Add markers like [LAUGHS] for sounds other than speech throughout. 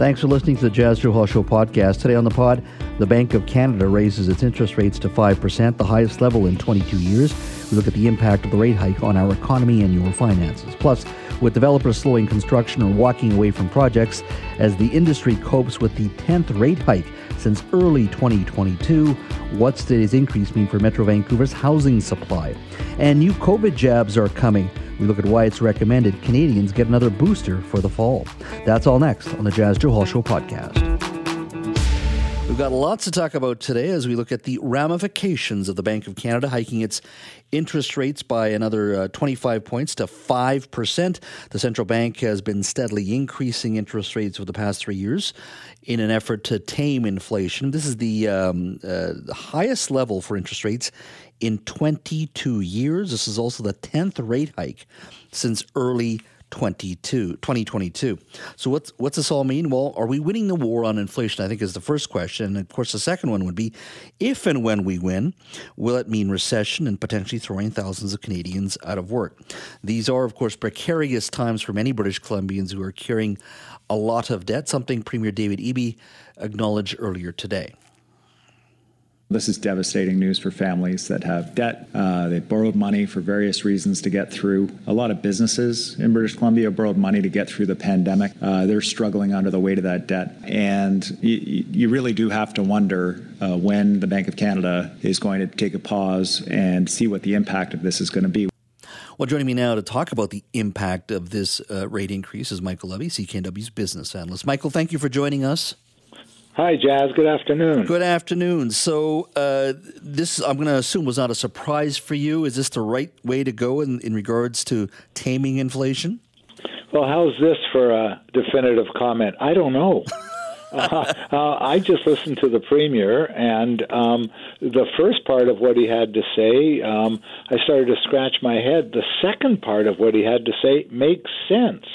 Thanks for listening to the Jas Johal Show podcast. Today on the pod, the Bank of Canada raises its interest rates to 5%, the highest level in 22 years. We look at the impact of the rate hike on our economy and your finances. Plus, with developers slowing construction or walking away from projects as the industry copes with the 10th rate hike since early 2022. What's today's increase mean for Metro Vancouver's housing supply? And new COVID jabs are coming. We look at why it's recommended Canadians get another booster for the fall. That's all next on the Jas Johal Show podcast. We've got lots to talk about today as we look at the ramifications of the Bank of Canada hiking its interest rates by another uh, 25 points to 5%. The central bank has been steadily increasing interest rates over the past three years in an effort to tame inflation. This is the, um, uh, the highest level for interest rates in 22 years. This is also the 10th rate hike since early 22, 2022. So what's what's this all mean? Well, are we winning the war on inflation? I think is the first question. And of course, the second one would be, if and when we win, will it mean recession and potentially throwing thousands of Canadians out of work? These are, of course, precarious times for many British Columbians who are carrying a lot of debt. Something Premier David Eby acknowledged earlier today. This is devastating news for families that have debt. Uh, they borrowed money for various reasons to get through. A lot of businesses in British Columbia borrowed money to get through the pandemic. Uh, they're struggling under the weight of that debt. And you, you really do have to wonder uh, when the Bank of Canada is going to take a pause and see what the impact of this is going to be. Well, joining me now to talk about the impact of this uh, rate increase is Michael Levy, CKNW's business analyst. Michael, thank you for joining us. Hi, Jas. Good afternoon. Good afternoon. So, uh, this I'm going to assume was not a surprise for you. Is this the right way to go in, in regards to taming inflation? Well, how's this for a definitive comment? I don't know. [LAUGHS] uh, uh, I just listened to the premier, and um, the first part of what he had to say, um, I started to scratch my head. The second part of what he had to say makes sense.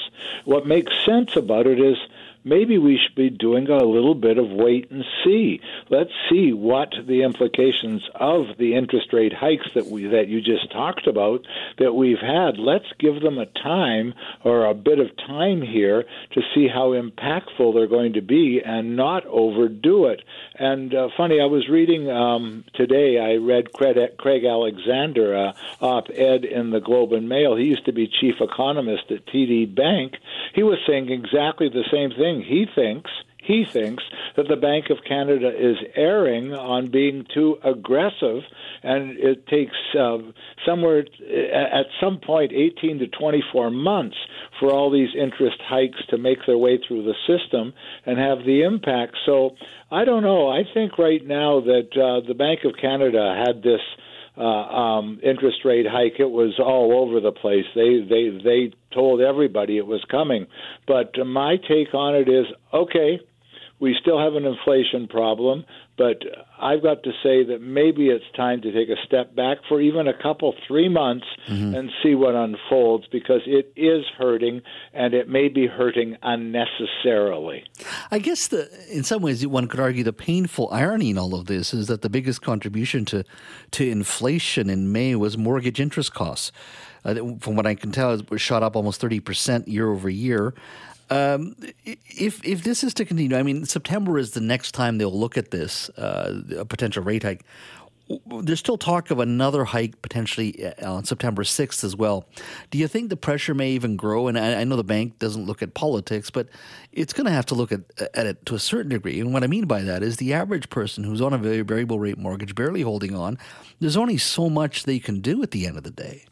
What makes sense about it is maybe we should be doing a little bit of wait and see. Let's see what the implications of the interest rate hikes that we that you just talked about that we've had. Let's give them a time or a bit of time here to see how impactful they're going to be and not overdo it. And uh, funny, I was reading um, today. I read Craig, Alexander uh, op-ed in the Globe and Mail. He used to be chief economist at TD Bank. He was saying exactly the same thing thing. He thinks he thinks that the Bank of Canada is erring on being too aggressive, and it takes uh, somewhere at some point 18 to 24 months for all these interest hikes to make their way through the system and have the impact. So I don't know. I think right now that uh, the Bank of Canada had this uh, um, interest rate hike. It was all over the place. They they they told everybody it was coming. But my take on it is okay. We still have an inflation problem. But I've got to say that maybe it's time to take a step back for even a couple, three months mm-hmm. and see what unfolds because it is hurting and it may be hurting unnecessarily. I guess the, in some ways one could argue the painful irony in all of this is that the biggest contribution to, to inflation in May was mortgage interest costs. Uh, from what I can tell, it shot up almost 30% year over year. Um, if if this is to continue, I mean, September is the next time they'll look at this uh, a potential rate hike. There's still talk of another hike potentially uh, on September 6th as well. Do you think the pressure may even grow? And I, I know the bank doesn't look at politics, but it's going to have to look at, at it to a certain degree. And what I mean by that is the average person who's on a variable rate mortgage, barely holding on, there's only so much they can do at the end of the day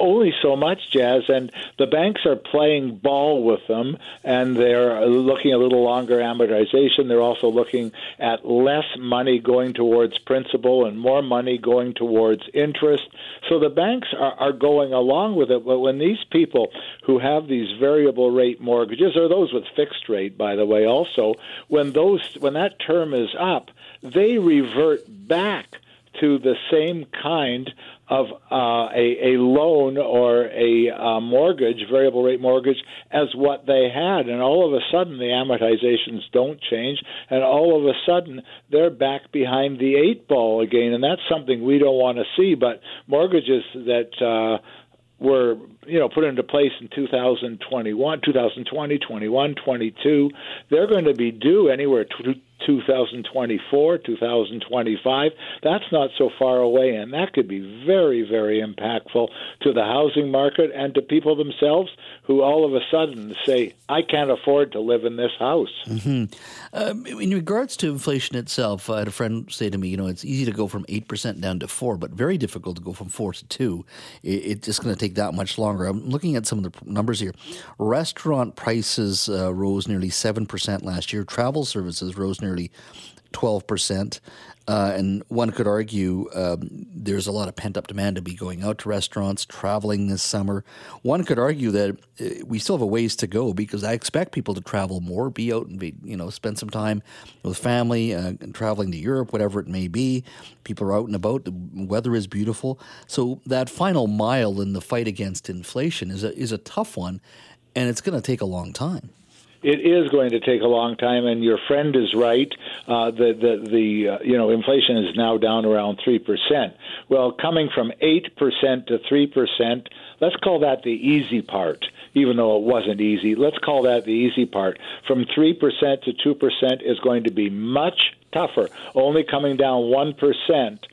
only so much Jas and the banks are playing ball with them and they're looking a little longer amortization. They're also looking at less money going towards principal and more money going towards interest. So the banks are, are going along with it but when these people who have these variable rate mortgages or those with fixed rate by the way also when those when that term is up they revert back to the same kind of uh, a, a loan or a uh, mortgage, variable rate mortgage, as what they had. And all of a sudden, the amortizations don't change, and all of a sudden, they're back behind the eight ball again. And that's something we don't want to see. But mortgages that uh, were you know put into place in 2021 2020 21 22 they're going to be due anywhere to 2024 2025 that's not so far away and that could be very very impactful to the housing market and to people themselves who all of a sudden say i can't afford to live in this house mm-hmm. um, in regards to inflation itself i had a friend say to me you know it's easy to go from 8% down to 4 but very difficult to go from 4 to 2 it, it's just going to take that much longer I'm looking at some of the numbers here. Restaurant prices uh, rose nearly 7% last year. Travel services rose nearly 12%. Uh, and one could argue um, there's a lot of pent up demand to be going out to restaurants, traveling this summer. One could argue that uh, we still have a ways to go because I expect people to travel more, be out and be, you know, spend some time with family, uh, traveling to Europe, whatever it may be. People are out and about. The weather is beautiful. So that final mile in the fight against inflation is a, is a tough one, and it's going to take a long time it is going to take a long time, and your friend is right. Uh, the the, the uh, you know inflation is now down around three percent. Well, coming from eight percent to three percent, let's call that the easy part. Even though it wasn't easy, let's call that the easy part. From three percent to two percent is going to be much tougher. Only coming down one percent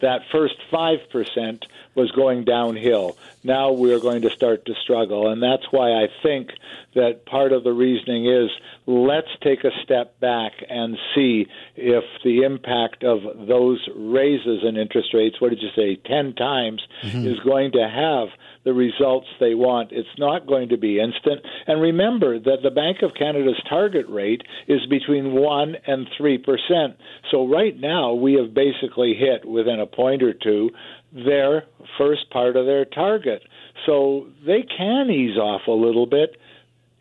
that first 5% was going downhill. Now we're going to start to struggle. And that's why I think that part of the reasoning is let's take a step back and see if the impact of those raises in interest rates, what did you say, 10 times, mm-hmm. is going to have the results they want. It's not going to be instant. And remember that the Bank of Canada's target rate is between 1 and 3%. So right now, we have basically hit within a point or two their first part of their target. So they can ease off a little bit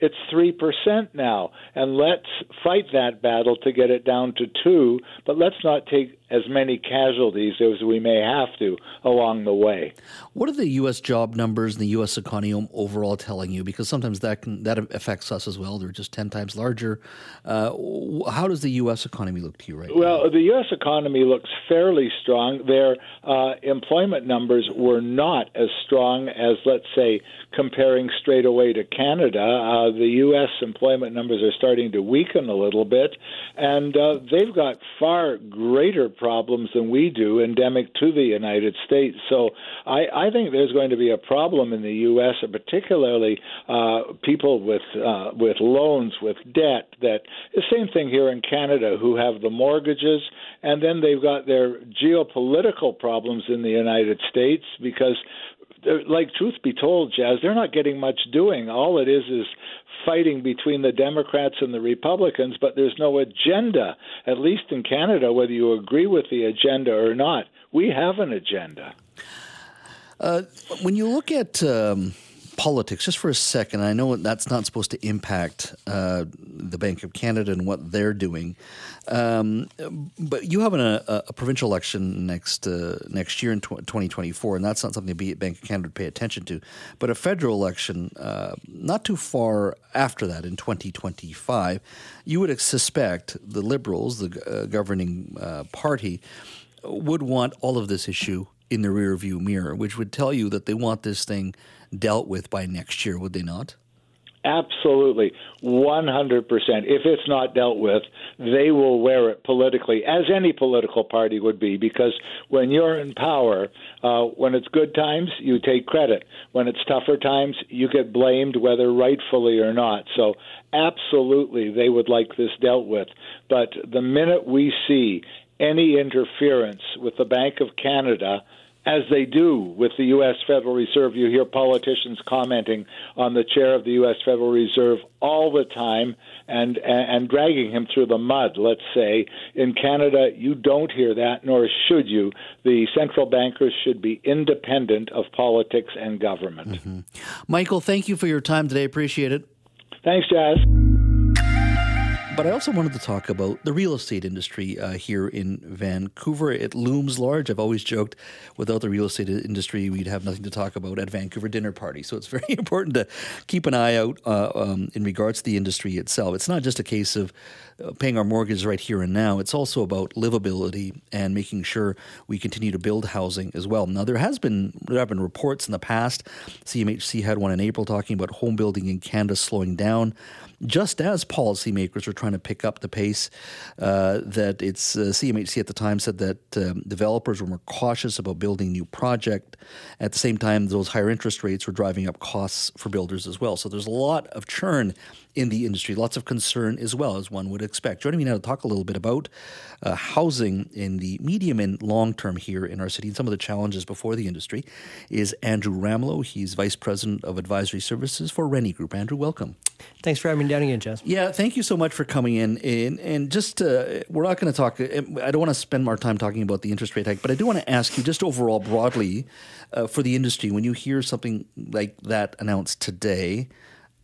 it's 3% now. And let's fight that battle to get it down to 2, but let's not take as many casualties as we may have to along the way. What are the U.S. job numbers and the U.S. economy overall telling you? Because sometimes that can, that affects us as well. They're just 10 times larger. Uh, how does the U.S. economy look to you right well, now? Well, the U.S. economy looks fairly strong. Their uh, employment numbers were not as strong as, let's say, comparing straight away to Canada. Uh, the U.S. employment numbers are starting to weaken a little bit, and uh, they've got far greater problems than we do endemic to the United States. So I, I think there's going to be a problem in the U.S., particularly uh, people with uh, with loans, with debt. That the same thing here in Canada, who have the mortgages, and then they've got their geopolitical problems in the United States because like truth be told, Jas, they're not getting much doing. All it is is fighting between the Democrats and the Republicans, but there's no agenda, at least in Canada, whether you agree with the agenda or not. We have an agenda. Uh, when you look at um, politics, just for a second, I know that's not supposed to impact uh, the Bank of Canada and what they're doing, um, but you have an, a, a, provincial election next uh, next year in tw- 2024, and that's not something the Bank of Canada would pay attention to. But a federal election uh, not too far after that in 2025, you would suspect the Liberals, the uh, governing uh, party, would want all of this issue in the rearview mirror, which would tell you that they want this thing dealt with by next year, would they not? Absolutely, 100%. If it's not dealt with, they will wear it politically, as any political party would be, because when you're in power, uh, when it's good times, you take credit. When it's tougher times, you get blamed, whether rightfully or not. So, absolutely, they would like this dealt with. But the minute we see any interference with the Bank of Canada, as they do with the U.S. Federal Reserve. You hear politicians commenting on the chair of the U.S. Federal Reserve all the time and, and dragging him through the mud, let's say. In Canada, you don't hear that, nor should you. The central bankers should be independent of politics and government. Mm-hmm. Michael, thank you for your time today. Appreciate it. Thanks, Jas. But I also wanted to talk about the real estate industry uh, here in Vancouver. It looms large. I've always joked without the real estate industry, we'd have nothing to talk about at Vancouver dinner party. So it's [LAUGHS] very important to keep an eye out uh, um, in regards to the industry itself. It's not just a case of uh, paying our mortgages right here and now. It's also about livability and making sure we continue to build housing as well. Now there has been there have been reports in the past. CMHC had one in April talking about home building in Canada slowing down just as policymakers are trying to pick up the pace, uh, that it's uh, CMHC at the time said that um, developers were more cautious about building new project. At the same time, those higher interest rates were driving up costs for builders as well. So there's a lot of churn in the industry, lots of concern as well as one would expect. Joining me now to talk a little bit about uh, housing in the medium and long term here in our city and some of the challenges before the industry is Andrew Ramlo. He's Vice President of Advisory Services for Rennie Group. Andrew, welcome. Thanks for having me down again, Jas. Yeah, thank you so much for coming in. And, and just, uh, we're not going to talk, I don't want to spend more time talking about the interest rate hike, but I do want to ask you just overall broadly uh, for the industry, when you hear something like that announced today,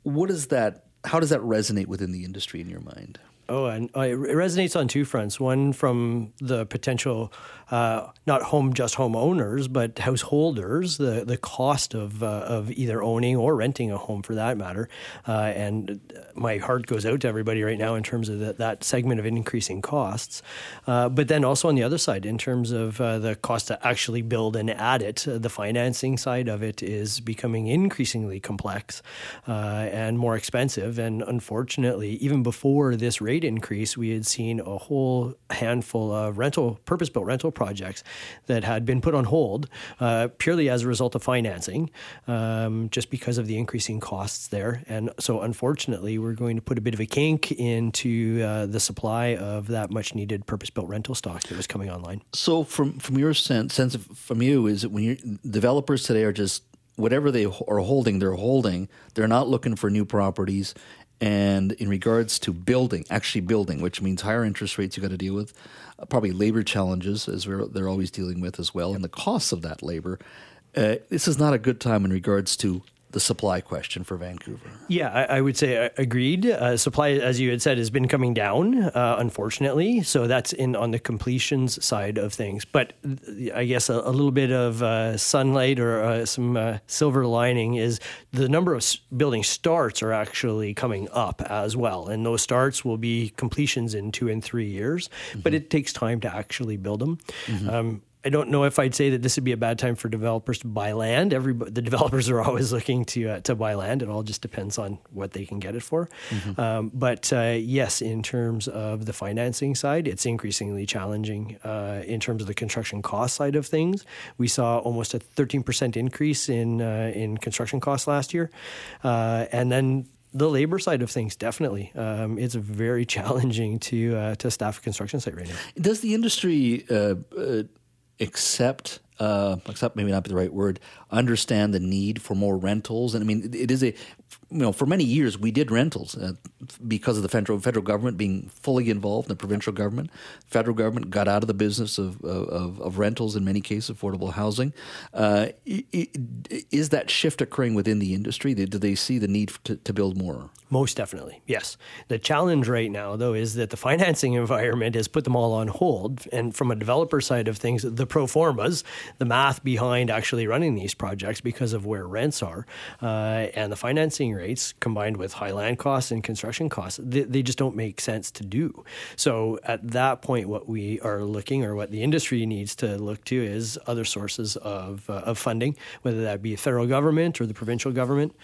what is that how does that resonate within the industry in your mind? Oh, and uh, it resonates on two fronts. One from the potential, uh, not home just homeowners, but householders, the the cost of uh, of either owning or renting a home, for that matter. Uh, and my heart goes out to everybody right now in terms of that, that segment of increasing costs. Uh, but then also on the other side, in terms of uh, the cost to actually build and add it, the financing side of it is becoming increasingly complex and more expensive. And unfortunately, even before this rate increase, we had seen a whole handful of rental, purpose built rental projects that had been put on hold uh, purely as a result of financing, um, just because of the increasing costs there. And so, unfortunately, we're going to put a bit of a kink into uh, the supply of that much needed purpose built rental stock that was coming online. So, from, from your sense, sense of, from you, is that when you developers today are just whatever they are holding, they're holding. They're not looking for new properties. And in regards to building, actually building, which means higher interest rates you got to deal with, uh, probably labor challenges as they're always dealing with as well, and the costs of that labor. Uh, this is not a good time in regards to the supply question for Vancouver. Yeah, I, I would say uh, agreed. Uh, supply, as you had said, has been coming down, uh, unfortunately. So that's in on the completions side of things. But I guess a, a little bit of uh, sunlight or uh, some uh, silver lining is the number of building starts are actually coming up as well, and those starts will be completions in two and three years. Mm-hmm. But it takes time to actually build them. Mm-hmm. Um, I don't know if I'd say that this would be a bad time for developers to buy land. Every the developers are always [LAUGHS] looking to uh, to buy land. It all just depends on what they can get it for. Mm-hmm. Um, but uh, yes, in terms of the financing side, it's increasingly challenging. Uh, in terms of the construction cost side of things, we saw almost a 13% increase in uh, in construction costs last year, uh, and then the labor side of things, definitely, um, it's very [LAUGHS] challenging to uh, to staff a construction site right now. Does the industry uh, uh, accept uh, accept maybe not be the right word, understand the need for more rentals. And I mean, it is a, you know, for many years we did rentals uh, because of the federal federal government being fully involved in the provincial government. Federal government got out of the business of of, of rentals in many cases, affordable housing. Uh, is that shift occurring within the industry? Do they see the need to, to build more? Most definitely, yes. The challenge right now, though, is that the financing [LAUGHS] environment has put them all on hold. And from a developer side of things, the pro formas, the math behind actually running these projects because of where rents are uh, and the financing rates combined with high land costs and construction costs, they, they, just don't make sense to do. So at that point, what we are looking or what the industry needs to look to is other sources of, uh, of funding, whether that be federal government or the provincial government.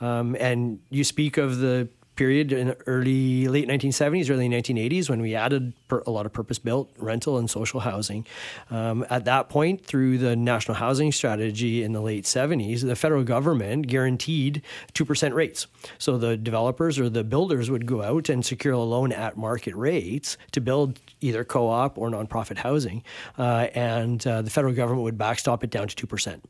Um, and you speak of the period in early late 1970s early 1980s when we added per, a lot of purpose built rental and social housing. Um, at that point through the national housing strategy in the late 70s the federal government guaranteed 2% rates. So the developers or the builders would go out and secure a loan at market rates to build either co-op or nonprofit housing uh, and uh, the federal government would backstop it down to 2%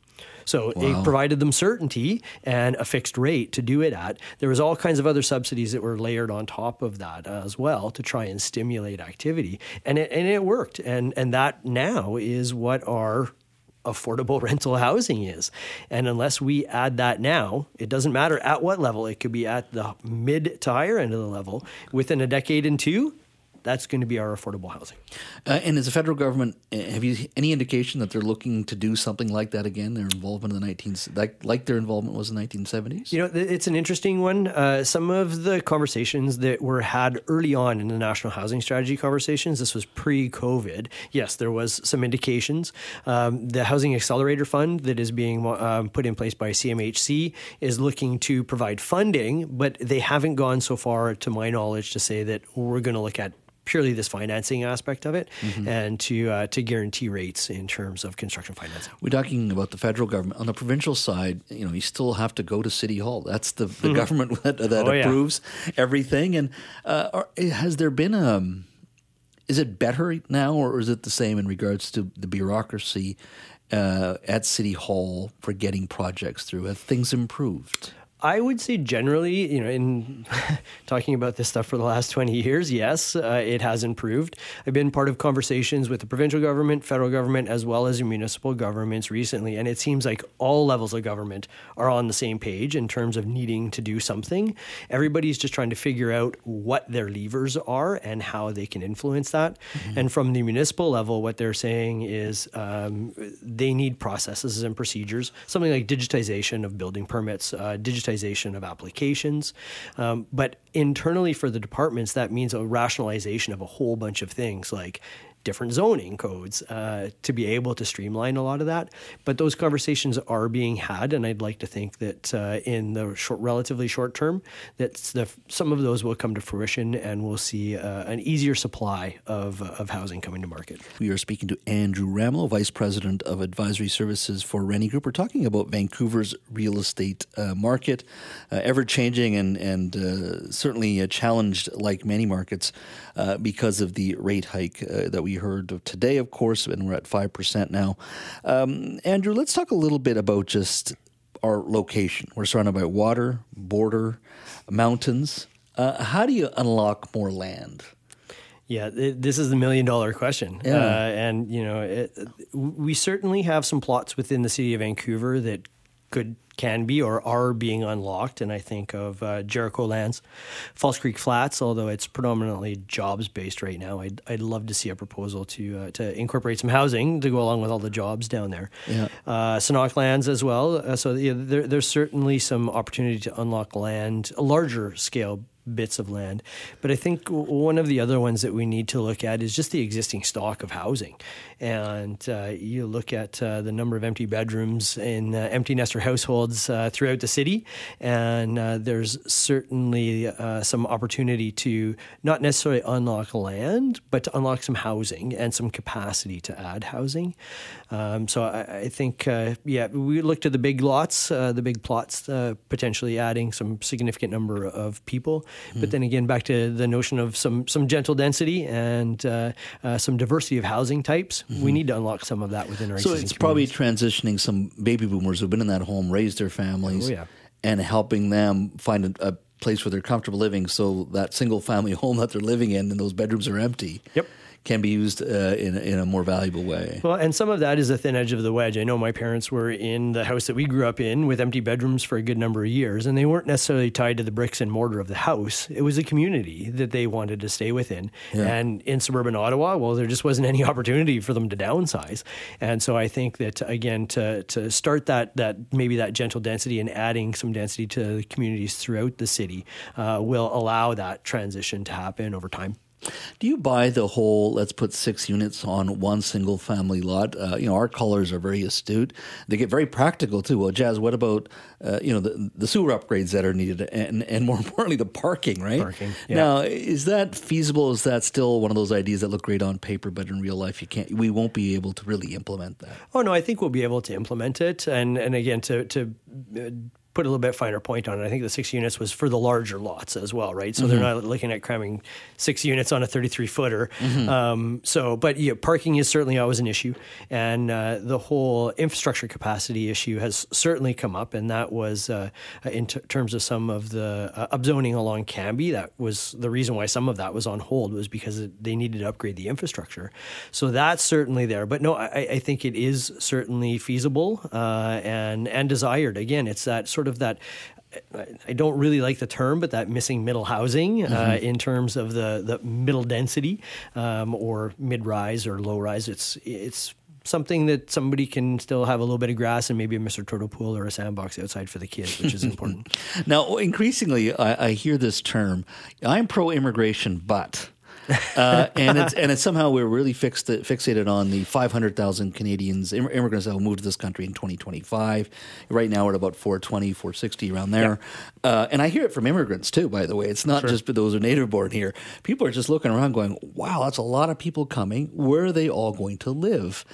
so wow. it provided them certainty and a fixed rate to do it at. There was all kinds of other subsidies that were layered on top of that as well to try and stimulate activity, and it, and it worked. And and that now is what our affordable [LAUGHS] rental housing is. And unless we add that now, it doesn't matter at what level, it could be at the mid to higher end of the level within a decade and two, that's going to be our affordable housing. Uh, and as the federal government, uh, have you any indication that they're looking to do something like that again? Their involvement in the 19 like like their involvement was in the 1970s. You know, it's an interesting one. Uh, some of the conversations that were had early on in the national housing strategy conversations. This was pre-COVID. Yes, there was some indications. Um, the Housing Accelerator Fund that is being um, put in place by CMHC is looking to provide funding, but they haven't gone so far, to my knowledge, to say that we're going to look at purely this financing aspect of it mm-hmm. and to uh, to guarantee rates in terms of construction financing. We're talking about the federal government. On the provincial side, you know, you still have to go to City Hall. That's the, the mm-hmm. government [LAUGHS] that, that oh, approves yeah. everything. And uh, are, has there been a um, is it better now or is it the same in regards to the bureaucracy uh, at City Hall for getting projects through? Have things improved? I would say generally, you know, in [LAUGHS] talking about this stuff for the last 20 years, yes, uh, it has improved. I've been part of conversations with the provincial government, federal government, as well as municipal governments recently, and it seems like all levels of government are on the same page in terms of needing to do something. Everybody's just trying to figure out what their levers are and how they can influence that. Mm-hmm. And from the municipal level, what they're saying is um, they need processes and procedures, something like digitization of building permits, uh, digitization of applications. Um, but internally for the departments, that means a rationalization of a whole bunch of things like different zoning codes uh, to be able to streamline a lot of that. But those conversations are being had, and I'd like to think that uh, in the short, relatively short term, that the, some of those will come to fruition, and we'll see uh, an easier supply of, of housing coming to market. We are speaking to Andrew Ramlo, Vice President of Advisory Services for Rennie Group. We're talking about Vancouver's real estate uh, market, uh, ever changing and and uh, certainly challenged like many markets because of the rate hike that we we heard of today, of course, and we're at 5% now. Um, Andrew, let's talk a little bit about just our location. We're surrounded by water, border, mountains. Uh, how do you unlock more land? Yeah, it, this is the million dollar question. Yeah. Uh, and, you know, it, we certainly have some plots within the city of Vancouver that could can be or are being unlocked. And I think of uh, Jericho Lands, False Creek Flats, although it's predominantly jobs based right now. I'd, I'd love to see a proposal to uh, to incorporate some housing to go along with all the jobs down there. Yeah. Uh, Senakw Lands as well. Uh, so yeah, there, there's certainly some opportunity to unlock land, a larger scale bits of land. But I think one of the other ones that we need to look at is just the existing stock of housing. And uh, you look at uh, the number of empty bedrooms in uh, empty nester households uh, throughout the city, and uh, there's certainly uh, some opportunity to not necessarily unlock land, but to unlock some housing and some capacity to add housing. Um, so I, I think, yeah, we looked at the big lots, the big plots, potentially adding some significant number of people. Mm-hmm. But then again, back to the notion of some some gentle density and uh, uh, some diversity of housing types. Mm-hmm. We need to unlock some of that within our. So it's probably transitioning some baby boomers who've been in that home, raised their families, oh, yeah. and helping them find a, a place where they're comfortable living. So that single family [LAUGHS] home that they're living in and those bedrooms are empty. Yep can be used uh, in, in a more valuable way. Well, and some of that is a thin edge of the wedge. I know my parents were in the house that we grew up in with empty bedrooms for a good number of years, and they weren't necessarily tied to the bricks and mortar of the house. It was a community that they wanted to stay within. Yeah. And in suburban Ottawa, well, there just wasn't [LAUGHS] any opportunity for them to downsize. And so I think that, again, to, to start that, that maybe that gentle density and adding some density to the communities throughout the city uh, will allow that transition to happen over time. Do you buy the whole let's put six units on one single family lot? Uh, you know, our colors are very astute. They get very practical too. Well, Jas, what about uh, you know the, the sewer upgrades that are needed, and and more [LAUGHS] importantly, the parking, right? Parking. Yeah. Now, is that feasible? Is that still one of those ideas that look great on paper, but in real life, you can't? We won't be able to really implement that. Oh no, I think we'll be able to implement it, and and again to to uh, put a little bit finer point on it, I think the six units was for the larger lots as well, right? So mm-hmm. they're not looking at cramming six units on a 33 footer. Mm-hmm. Um, so, but yeah, parking is certainly always an issue, and uh, the whole infrastructure capacity issue has certainly come up, and that was uh, in t- terms of some of the uh, upzoning along Cambie. That was the reason why some of that was on hold was because they needed to upgrade the infrastructure. So that's certainly there. But no, I, I think it is certainly feasible uh, and and desired. Again, it's that sort of that I don't really like the term, but that missing middle housing uh, mm-hmm. uh, in terms of the, the middle density um, or mid rise or low rise. It's it's something that somebody can still have a little bit of grass and maybe a Mr. Turtle pool or a sandbox outside for the kids, which is [LAUGHS] important. now, increasingly, I, I hear this term. I'm pro immigration, but uh, and it's and it's somehow we're really fixed fixated on the 500,000 Canadians immigrants that will move to this country in 2025. Right now, we're at about 420, 460 around there. Yeah. Uh, and I hear it from immigrants too. By the way, it's not sure. just those who are native born here. People are just looking around, going, "Wow, that's a lot of people coming. Where are they all going to live?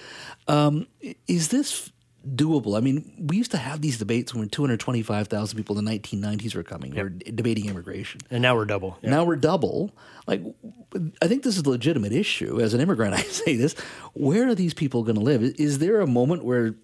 Um, is this?" Doable. I mean, we used to have these debates when 225,000 people in the 1990s were coming. Yep. We are debating immigration. And now we're double. Yep. Now we're double. Like, I think this is a legitimate issue. As an immigrant, [LAUGHS] I say this. Where are these people going to live? Is there a moment where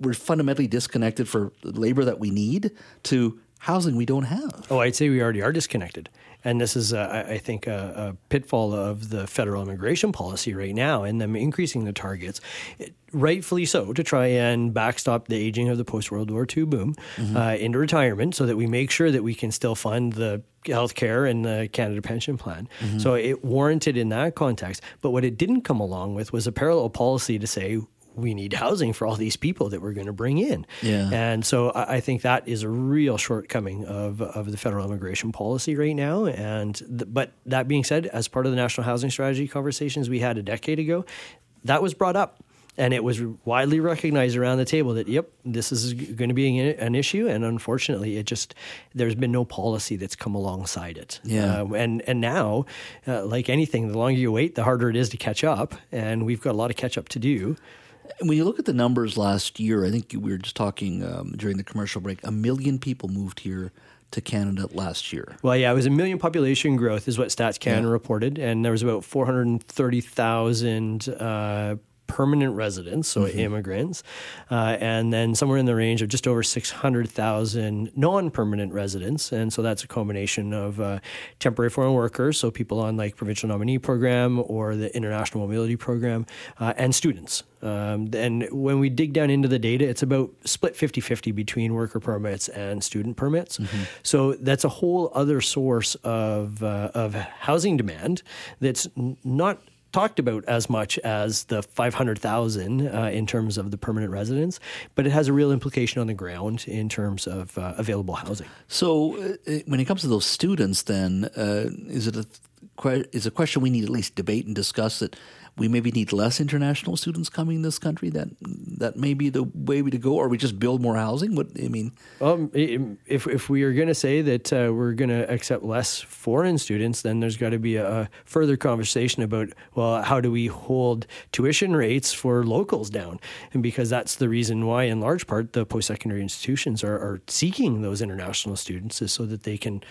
we're fundamentally disconnected for labor that we need to housing we don't have? Oh, I'd say we already are disconnected. And this is, I think, a, a, pitfall of the federal immigration policy right now, and them increasing the targets, it, rightfully so, to try and backstop the aging of the post World War II boom mm-hmm. uh, into retirement, so that we make sure that we can still fund the health care and the Canada Pension Plan. Mm-hmm. So it warranted in that context. But what it didn't come along with was a parallel policy to say we need housing for all these people that we're going to bring in. Yeah. And so I, I think that is a real shortcoming of, of the federal immigration policy right now. And but that being said, as part of the national housing strategy conversations we had a decade ago, that was brought up. And it was widely recognized around the table that, yep, this is going to be an issue. And unfortunately, it just, there's been no policy that's come alongside it. Yeah. Uh, and, and now, uh, like anything, the longer you wait, the harder it is to catch up. And we've got a lot of catch up to do. When you look at the numbers last year, I think we were just talking um, during the commercial break. A million people moved here to Canada last year. Well, yeah, it was a million population growth, is what Stats Canada yeah. reported, and there was about four hundred thirty thousand. Uh, permanent residents, so mm-hmm. immigrants, uh, and then somewhere in the range of just over 600,000 non permanent residents. And so that's a combination of uh, temporary foreign workers, so people on like provincial nominee program or the international mobility program, uh, and students. Um, and when we dig down into the data, it's about split 50 50 between worker permits and student permits. Mm-hmm. So that's a whole other source of, uh, of housing demand that's not talked about as much as the 500,000 uh, in terms of the permanent residents, but it has a real implication on the ground in terms of uh, available housing. So, uh, when it comes to those students, then uh, is it a is a question we need at least debate and discuss that we maybe need less international students coming in this country. That that may be the way to go, or we just build more housing. What I mean, um, if if we are going to say that uh, we're going to accept less foreign students, then there's got to be a, a, further conversation about well, how do we hold tuition rates for locals down? And because that's the reason why, in large part, the post secondary institutions are, are seeking those international students is so that they can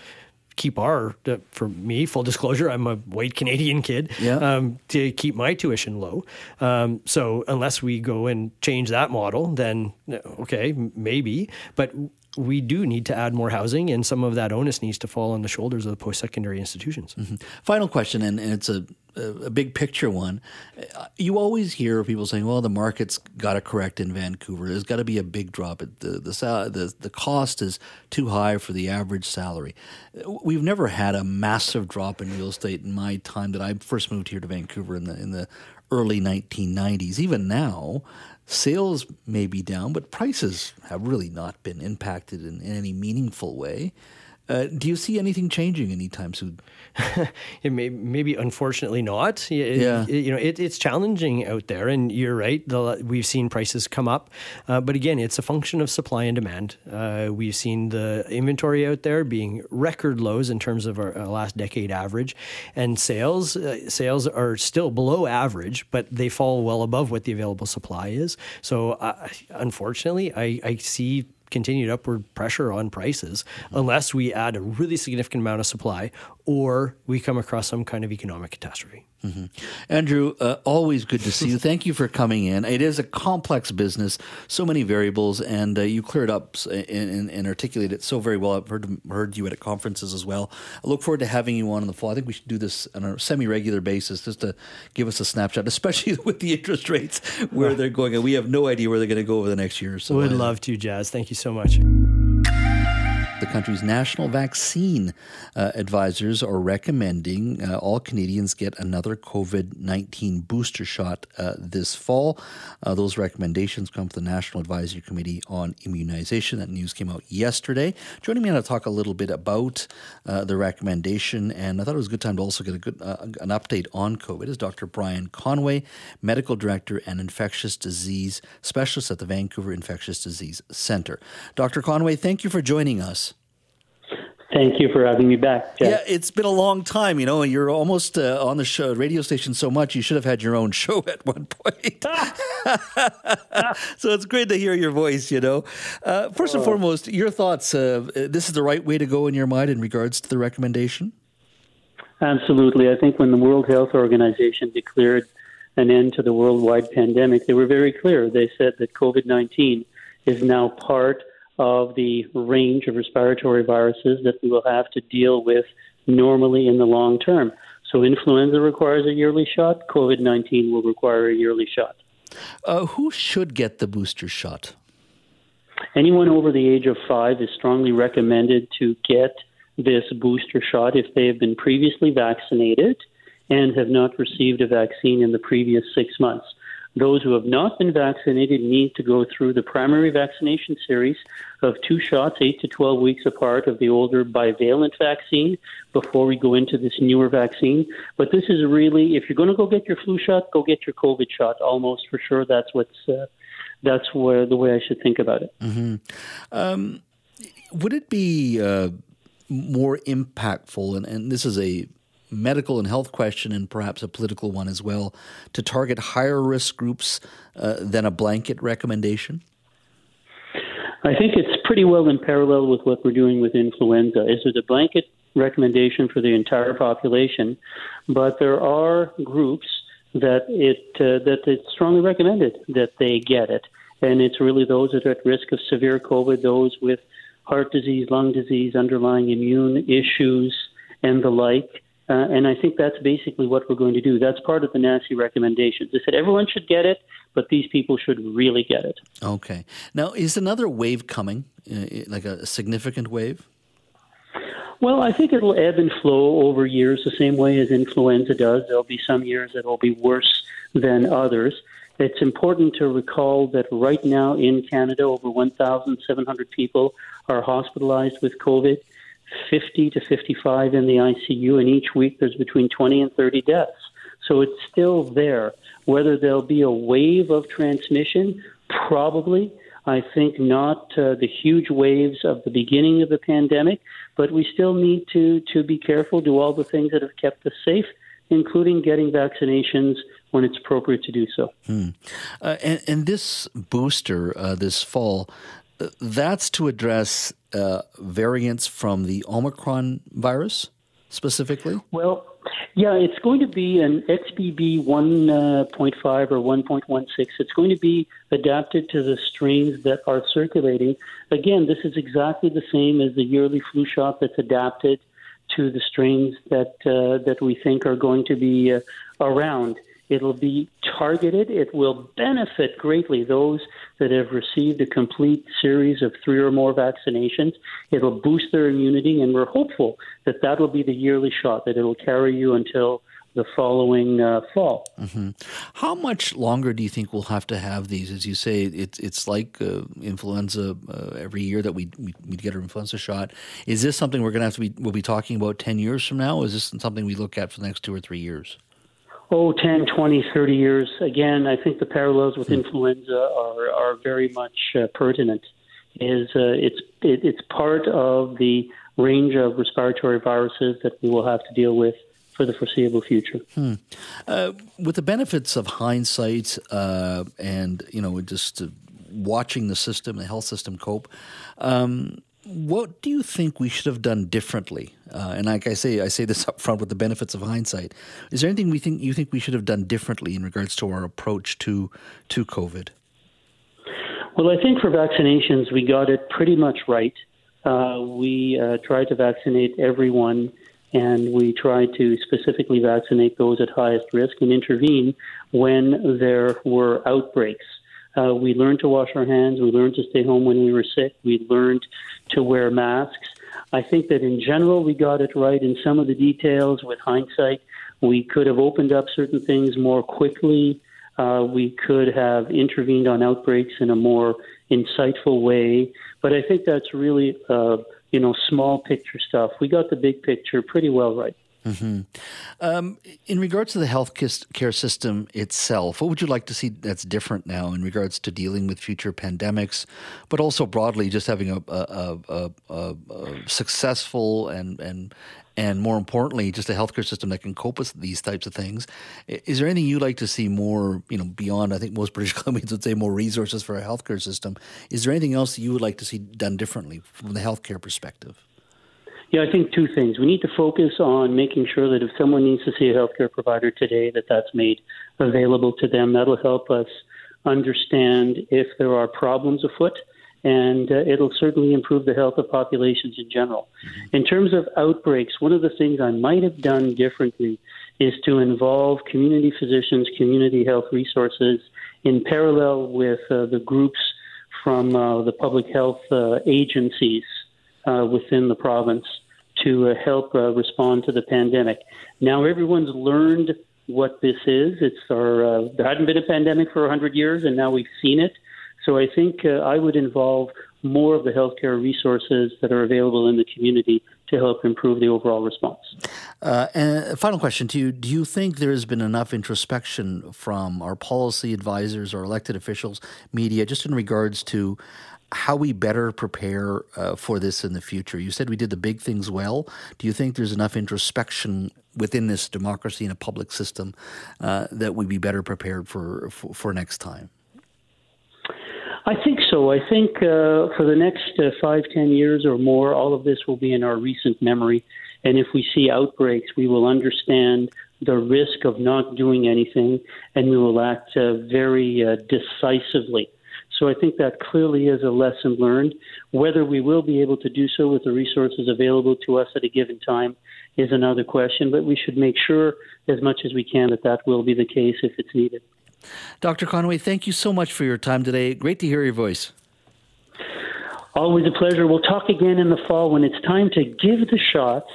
keep our for me full disclosure i'm a white canadian kid yeah. um, to keep my tuition low um, so unless we go and change that model then okay maybe but we do need to add more housing, and some of that onus needs to fall on the shoulders of the post secondary institutions. Mm-hmm. Final question, and, and it's a, a, big picture one. You always hear people saying, well, the market's got to correct in Vancouver. There's got to be a big drop. The, the, the, the cost is too high for the average salary. We've never had a massive drop in real estate in my time that I first moved here to Vancouver in the, in the early 1990s. Even now, Sales may be down, but prices have really not been impacted in, in any meaningful way. Uh, do you see anything changing anytime soon? [LAUGHS] it may, maybe unfortunately not. It, yeah. It, you know, it, it's challenging out there, and you're right. The, we've seen prices come up, uh, but again, it's a function of supply and demand. Uh, we've seen the inventory out there being record lows in terms of our, our last decade average, and sales uh, sales are still below average, but they fall well above what the available supply is. So, uh, unfortunately, I, I see continued upward pressure on prices unless we add a really significant amount of supply or we come across some kind of economic catastrophe. Mm-hmm. Andrew, uh, always good to see you. Thank you for coming in. It is a complex business, so many variables, and uh, you cleared up and, and, and, articulated it so very well. I've heard, heard you at conferences as well. I look forward to having you on in the fall. I think we should do this on a semi regular basis just to give us a snapshot, especially [LAUGHS] with the interest rates where [LAUGHS] they're going. And we have no idea where they're going to go over the next year. So Would love to, Jas. Thank you so much. The country's national vaccine uh, advisors are recommending uh, all Canadians get another COVID 19 booster shot uh, this fall. Uh, those recommendations come from the National Advisory Committee on Immunization. That news came out yesterday. Joining me to talk a little bit about uh, the recommendation, and I thought it was a good time to also get a good uh, an update on COVID, is Dr. Brian Conway, Medical Director and Infectious Disease Specialist at the Vancouver Infectious Disease Center. Dr. Conway, thank you for joining us. Thank you for having me back. Jeff. Yeah, it's been a long time. You know, you're almost uh, on the show radio station so much. You should have had your own [LAUGHS] show at one point. [LAUGHS] so it's great to hear your voice. You know, uh, first and oh. foremost, your thoughts. Uh, this is the right way to go in your mind in regards to the recommendation. Absolutely, I think when the World Health Organization declared an end to the worldwide pandemic, they were very clear. They said that COVID nineteen is now part of the range of respiratory viruses that we will have to deal with normally in the long term. So, influenza requires a yearly shot, COVID 19 will require a yearly shot. Uh, who should get the booster shot? Anyone over the age of five is strongly recommended to get this booster shot if they have been previously vaccinated and have not received a vaccine in the previous six months. Those who have not been vaccinated need to go through the primary vaccination series of two shots, 8 to 12 weeks apart, of the older bivalent vaccine before we go into this newer vaccine. But this is really, if you're going to go get your flu shot, go get your COVID shot. Almost for sure, that's what's uh, that's where the way I should think about it. Mm-hmm. Um, would it be uh, more impactful? And, and this is a medical and health question and perhaps a political one as well to target higher risk groups uh, than a blanket recommendation? I think it's pretty well in parallel with what we're doing with influenza. Is it a blanket recommendation for the entire population? But there are groups that it uh, that it's strongly recommended that they get it, and it's really those that are at risk of severe COVID, those with heart disease, lung disease, underlying immune issues, and the like. Uh, and I think that's basically what we're going to do. That's part of the NACI recommendations. They said everyone should get it, but these people should really get it. Okay. Now, is another wave coming, uh, like a significant wave? Well, I think it'll ebb and flow over years the same way as influenza does. There'll be some years that will be worse than others. It's important to recall that right now in Canada, over 1,700 people are hospitalized with COVID. 50 to 55 in the ICU, and each week there's between 20 and 30 deaths. So it's still there. Whether there'll be a wave of transmission, probably. I think not uh, the huge waves of the beginning of the pandemic, but we still need to, to be careful, do all the things that have kept us safe, including getting vaccinations when it's appropriate to do so. Hmm. Uh, and, and, this booster uh, this fall, that's to address uh, variants from the Omicron virus specifically? Well, yeah, it's going to be an XBB 1.5 or 1.16. It's going to be adapted to the strains that are circulating. Again, this is exactly the same as the yearly flu shot that's adapted to the strains that uh, that we think are going to be uh, around. It'll be targeted. It will benefit greatly those that have received a complete series of three or more vaccinations. It'll boost their immunity, and we're hopeful that that will be the yearly shot, that it'll carry you until the following uh, fall. Mm-hmm. How much longer do you think we'll have to have these? As you say, it's it's like uh, influenza uh, every year that we, we, we get our influenza shot. Is this something we're going to have to be we'll be talking about ten years from now? Is this something we look at for the next two or three years? Oh, 10, 20, 30 years. Again, I think the parallels with influenza are, are very much uh, pertinent. Is uh, it's it, it's part of the range of respiratory viruses that we will have to deal with for the foreseeable future. Hmm. Uh, with the benefits of hindsight, uh, and you know, just watching the system, the health system cope. Um, what do you think we should have done differently? Uh, and like I say, I say this [LAUGHS] up front with the benefits of hindsight. Is there anything we think you think we should have done differently in regards to our approach to to COVID? Well, I think for vaccinations, we got it pretty much right. Uh, we uh, tried to vaccinate everyone, and we tried to specifically vaccinate those at highest risk and intervene when there were outbreaks. Uh, we learned to wash our hands. We learned to stay home when we were sick. We learned to wear masks. I think that in general we got it right. In some of the details, with hindsight, we could have opened up certain things more quickly. Uh, we could have intervened on outbreaks in a more insightful way. But I think that's really, uh, you know, small picture stuff. We got the big picture pretty well right. Mm-hmm. Um, in regards to the health care system itself, what would you like to see that's different now in regards to dealing with future pandemics, but also broadly just having a, a, a, a successful and and and more importantly, just a healthcare system that can cope with these types of things. Is there anything you'd like to see more, you know, beyond? I think most [LAUGHS] British Columbians would say more resources for a healthcare system. Is there anything else that you would like to see done differently from the healthcare perspective? Yeah, I think two things. We need to focus on making sure that if someone needs to see a healthcare provider today, that that's made available to them. That'll help us understand if there are problems afoot, and uh, it'll certainly improve the health of populations in general. In terms of outbreaks, one of the things I might have done differently is to involve community physicians, community health resources in parallel with uh, the groups from uh, the public health uh, agencies within the province to uh, help uh, respond to the pandemic. Now everyone's learned what this is. It's our uh, there hadn't been a pandemic for 100 years, and now we've seen it. So I think uh, I would involve more of the healthcare resources that are available in the community to help improve the overall response. Uh, and final question to you: Do you think there has been enough introspection from our policy advisors, our elected officials, media, just in regards to how we better prepare uh, for this in the future. You said we did the big things well. Do you think there's enough introspection within this democracy and a public system uh, that we'd be better prepared for, for, for next time? I think so. I think uh, for the next uh, five, ten years or more, all of this will be in our recent memory. And if we see outbreaks, we will understand the risk of not doing anything, and we will act uh, very uh, decisively so I think that clearly is a lesson learned. Whether we will be able to do so with the resources available to us at a given time is another question, but we should make sure as much as we can that that will be the case if it's needed. Dr. Conway, thank you so much for your time today. Great to hear your voice. Always a pleasure. We'll talk again in the fall when it's time to give the shots,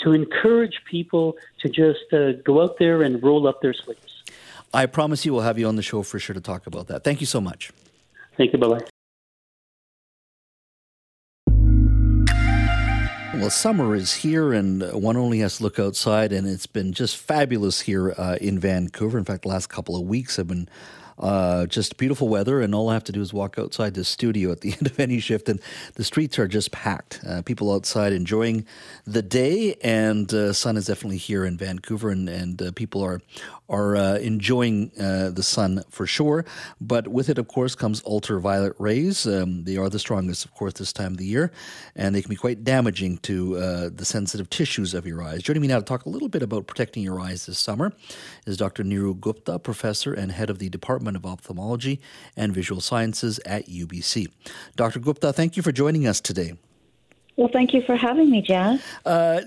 to encourage people to just uh, go out there and roll up their sleeves. I promise you we'll have you on the show for sure to talk about that. Thank you so much. Thank you. Bye bye. Well, summer is here, and one only has to look outside, and it's been just fabulous here uh, in Vancouver. In fact, the last couple of weeks have been uh, just beautiful weather, and all I have to do is walk outside the studio at the [LAUGHS] end of any shift, and the streets are just packed. Uh, people outside enjoying the day, and uh, sun is definitely here in Vancouver, and, and uh, people are are uh, enjoying uh, the sun for sure. But with it, of course, comes ultraviolet rays. Um, they are the strongest, of course, this time of the year, and they can be quite damaging to the sensitive tissues of your eyes. Joining me now to talk a little bit about protecting your eyes this summer is Dr. Neeru Gupta, professor and head of the Department of Ophthalmology and Visual Sciences at UBC. Dr. Gupta, thank you for joining us today. Well, thank you for having me, Jan. Uh,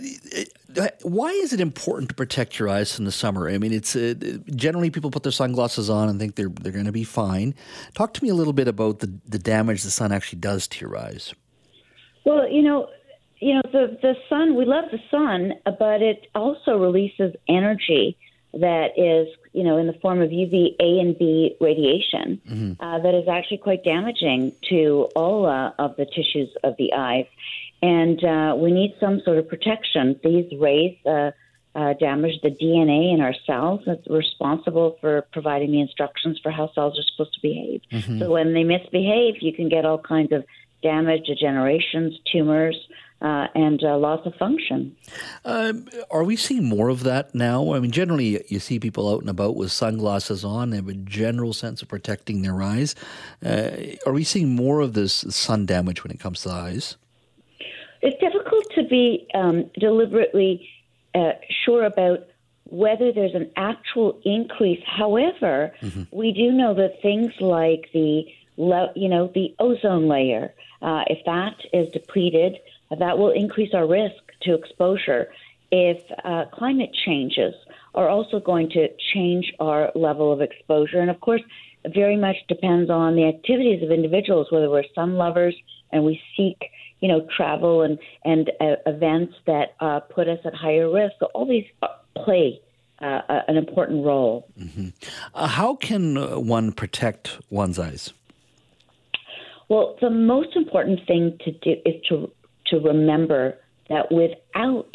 why is it important to protect your eyes in the summer? I mean, it's uh, generally people put their sunglasses on and think they're they're going to be fine. Talk to me a little bit about the the damage the sun actually does to your eyes. Well, you know, you know the the sun. We love the sun, but it also releases energy that is, you know, in the form of UV A and B radiation mm-hmm. uh, that is actually quite damaging to all uh, of the tissues of the eyes and uh, we need some sort of protection. These rays uh, uh, damage the DNA in our cells that's responsible for providing the instructions for how cells are supposed to behave. Mm-hmm. So when they misbehave, you can get all kinds of damage, degenerations, tumors, uh, and uh, loss of function. Uh, are we seeing more of that now? I mean, generally, you see people out and about with sunglasses on. They have a general sense of protecting their eyes. Uh, are we seeing more of this sun damage when it comes to the eyes? It's difficult to be um, deliberately uh, sure about whether there's an actual increase. However, mm-hmm. we do know that things like the you know the ozone layer, uh, if that is depleted, that will increase our risk to exposure. If uh, climate changes are also going to change our level of exposure, and of course, very much depends on the activities of individuals. Whether we're sun lovers and we seek you know, travel and and uh, events that uh, put us at higher risk. So all these uh, play uh, an important role. Mm-hmm. Uh, how can one protect one's eyes? Well, the most important thing to do is to to remember that without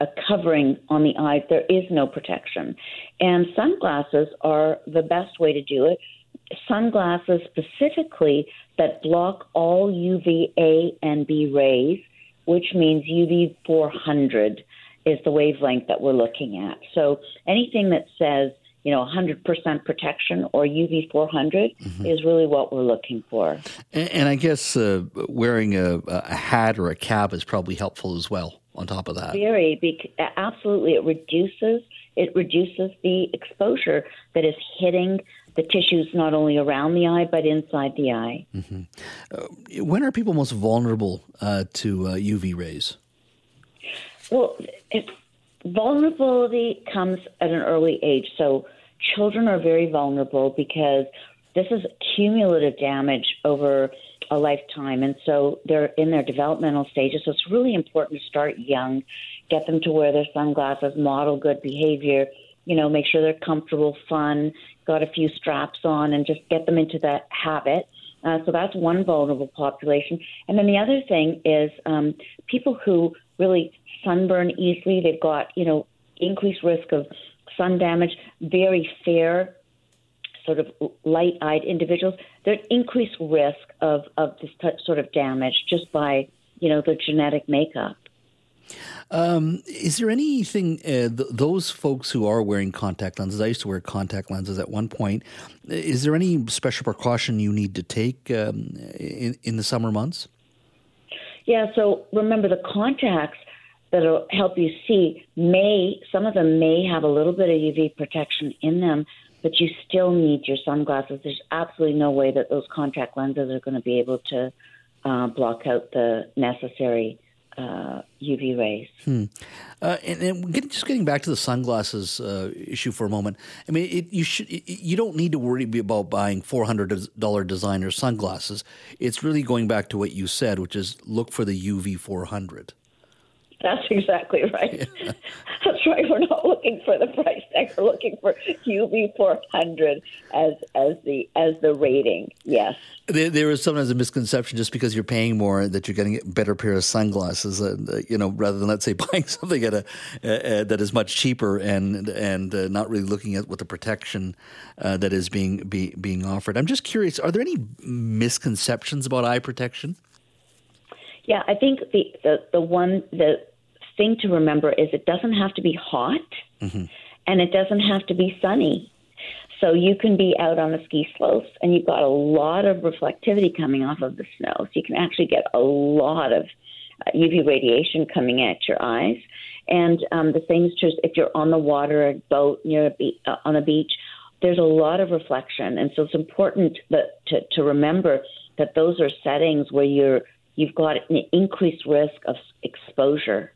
a covering on the eyes, there is no protection, and sunglasses are the best way to do it. Sunglasses specifically that block all UVA and B rays, which means UV 400 is the wavelength that we're looking at. So anything that says, you know, 100% protection or UV 400 mm-hmm. is really what we're looking for. And, and I guess uh, wearing a, a, hat or a cap is probably helpful as well. On top of that, very bec- absolutely, it reduces it reduces the exposure that is hitting the tissues not only around the eye but inside the eye. Mm-hmm. Uh, when are people most vulnerable uh, to uh, UV rays? Well, it, vulnerability comes at an early age. So children are very vulnerable because this is cumulative damage over a lifetime. And so they're in their developmental stages. So it's really important to start young, get them to wear their sunglasses, model good behavior, you know, make sure they're comfortable, fun, got a few straps on, and just get them into that habit. Uh, so that's one vulnerable population. And then the other thing is um, people who really sunburn easily. They've got, you know, increased risk of sun damage, very fair, sort of light eyed individuals. They're at increased risk of, of this sort of damage just by, you know, the genetic makeup. Um, is there anything, uh, th- those folks who are wearing contact lenses, I used to wear contact lenses at one point, is there any special precaution you need to take um, in, in the summer months? Yeah, so remember the contacts that'll help you see may, some of them may have a little bit of UV protection in them, but you still need your sunglasses. There's absolutely no way that those contact lenses are going to be able to uh, block out the necessary uh, UV rays. Hmm. Uh, and, and just getting back to the sunglasses uh, issue for a moment. I mean, it, you should it, you don't need to worry about buying four hundred dollar designer sunglasses. It's really going back to what you said, which is look for the UV four hundred. That's exactly right. Yeah. [LAUGHS] That's right. We're not looking for the price tag. We're looking for UV 400 as as the as the rating. Yes. There, there is sometimes a misconception just because you're paying more that you're getting a better pair of sunglasses. Uh, you know, rather than let's say [LAUGHS] buying something at a uh, uh, that is much cheaper and and uh, not really looking at what the protection uh, that is being be, being offered. I'm just curious. Are there any misconceptions about eye protection? Yeah, I think the, the, the one the thing to remember is it doesn't have to be hot mm-hmm. and it doesn't have to be sunny. So you can be out on the ski slopes and you've got a lot of reflectivity coming off of the snow. So you can actually get a lot of UV uh, radiation coming at your eyes. And um, the same is true if you're on the water, a boat near a be- uh, on a beach. There's a lot of reflection, and so it's important that, to, to remember that those are settings where you're you've got an increased risk of exposure.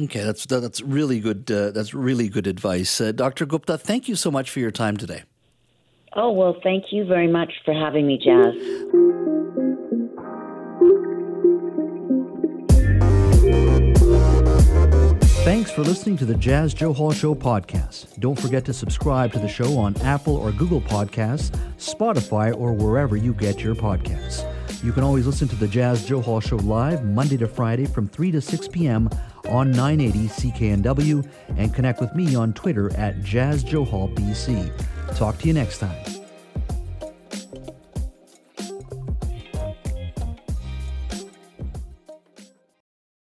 Okay, that's that's really good. Uh, that's really good advice, uh, Dr. Gupta. Thank you so much for your time today. Oh well, thank you very much for having me, Jas. Thanks for listening to the Jas Johal Show podcast. Don't forget to subscribe to the show on Apple or Google Podcasts, Spotify, or wherever you get your podcasts. You can always listen to the Jas Johal Show live Monday to Friday from 3 to 6 p.m. on 980 CKNW and connect with me on Twitter at Jas Johal BC. Talk to you next time.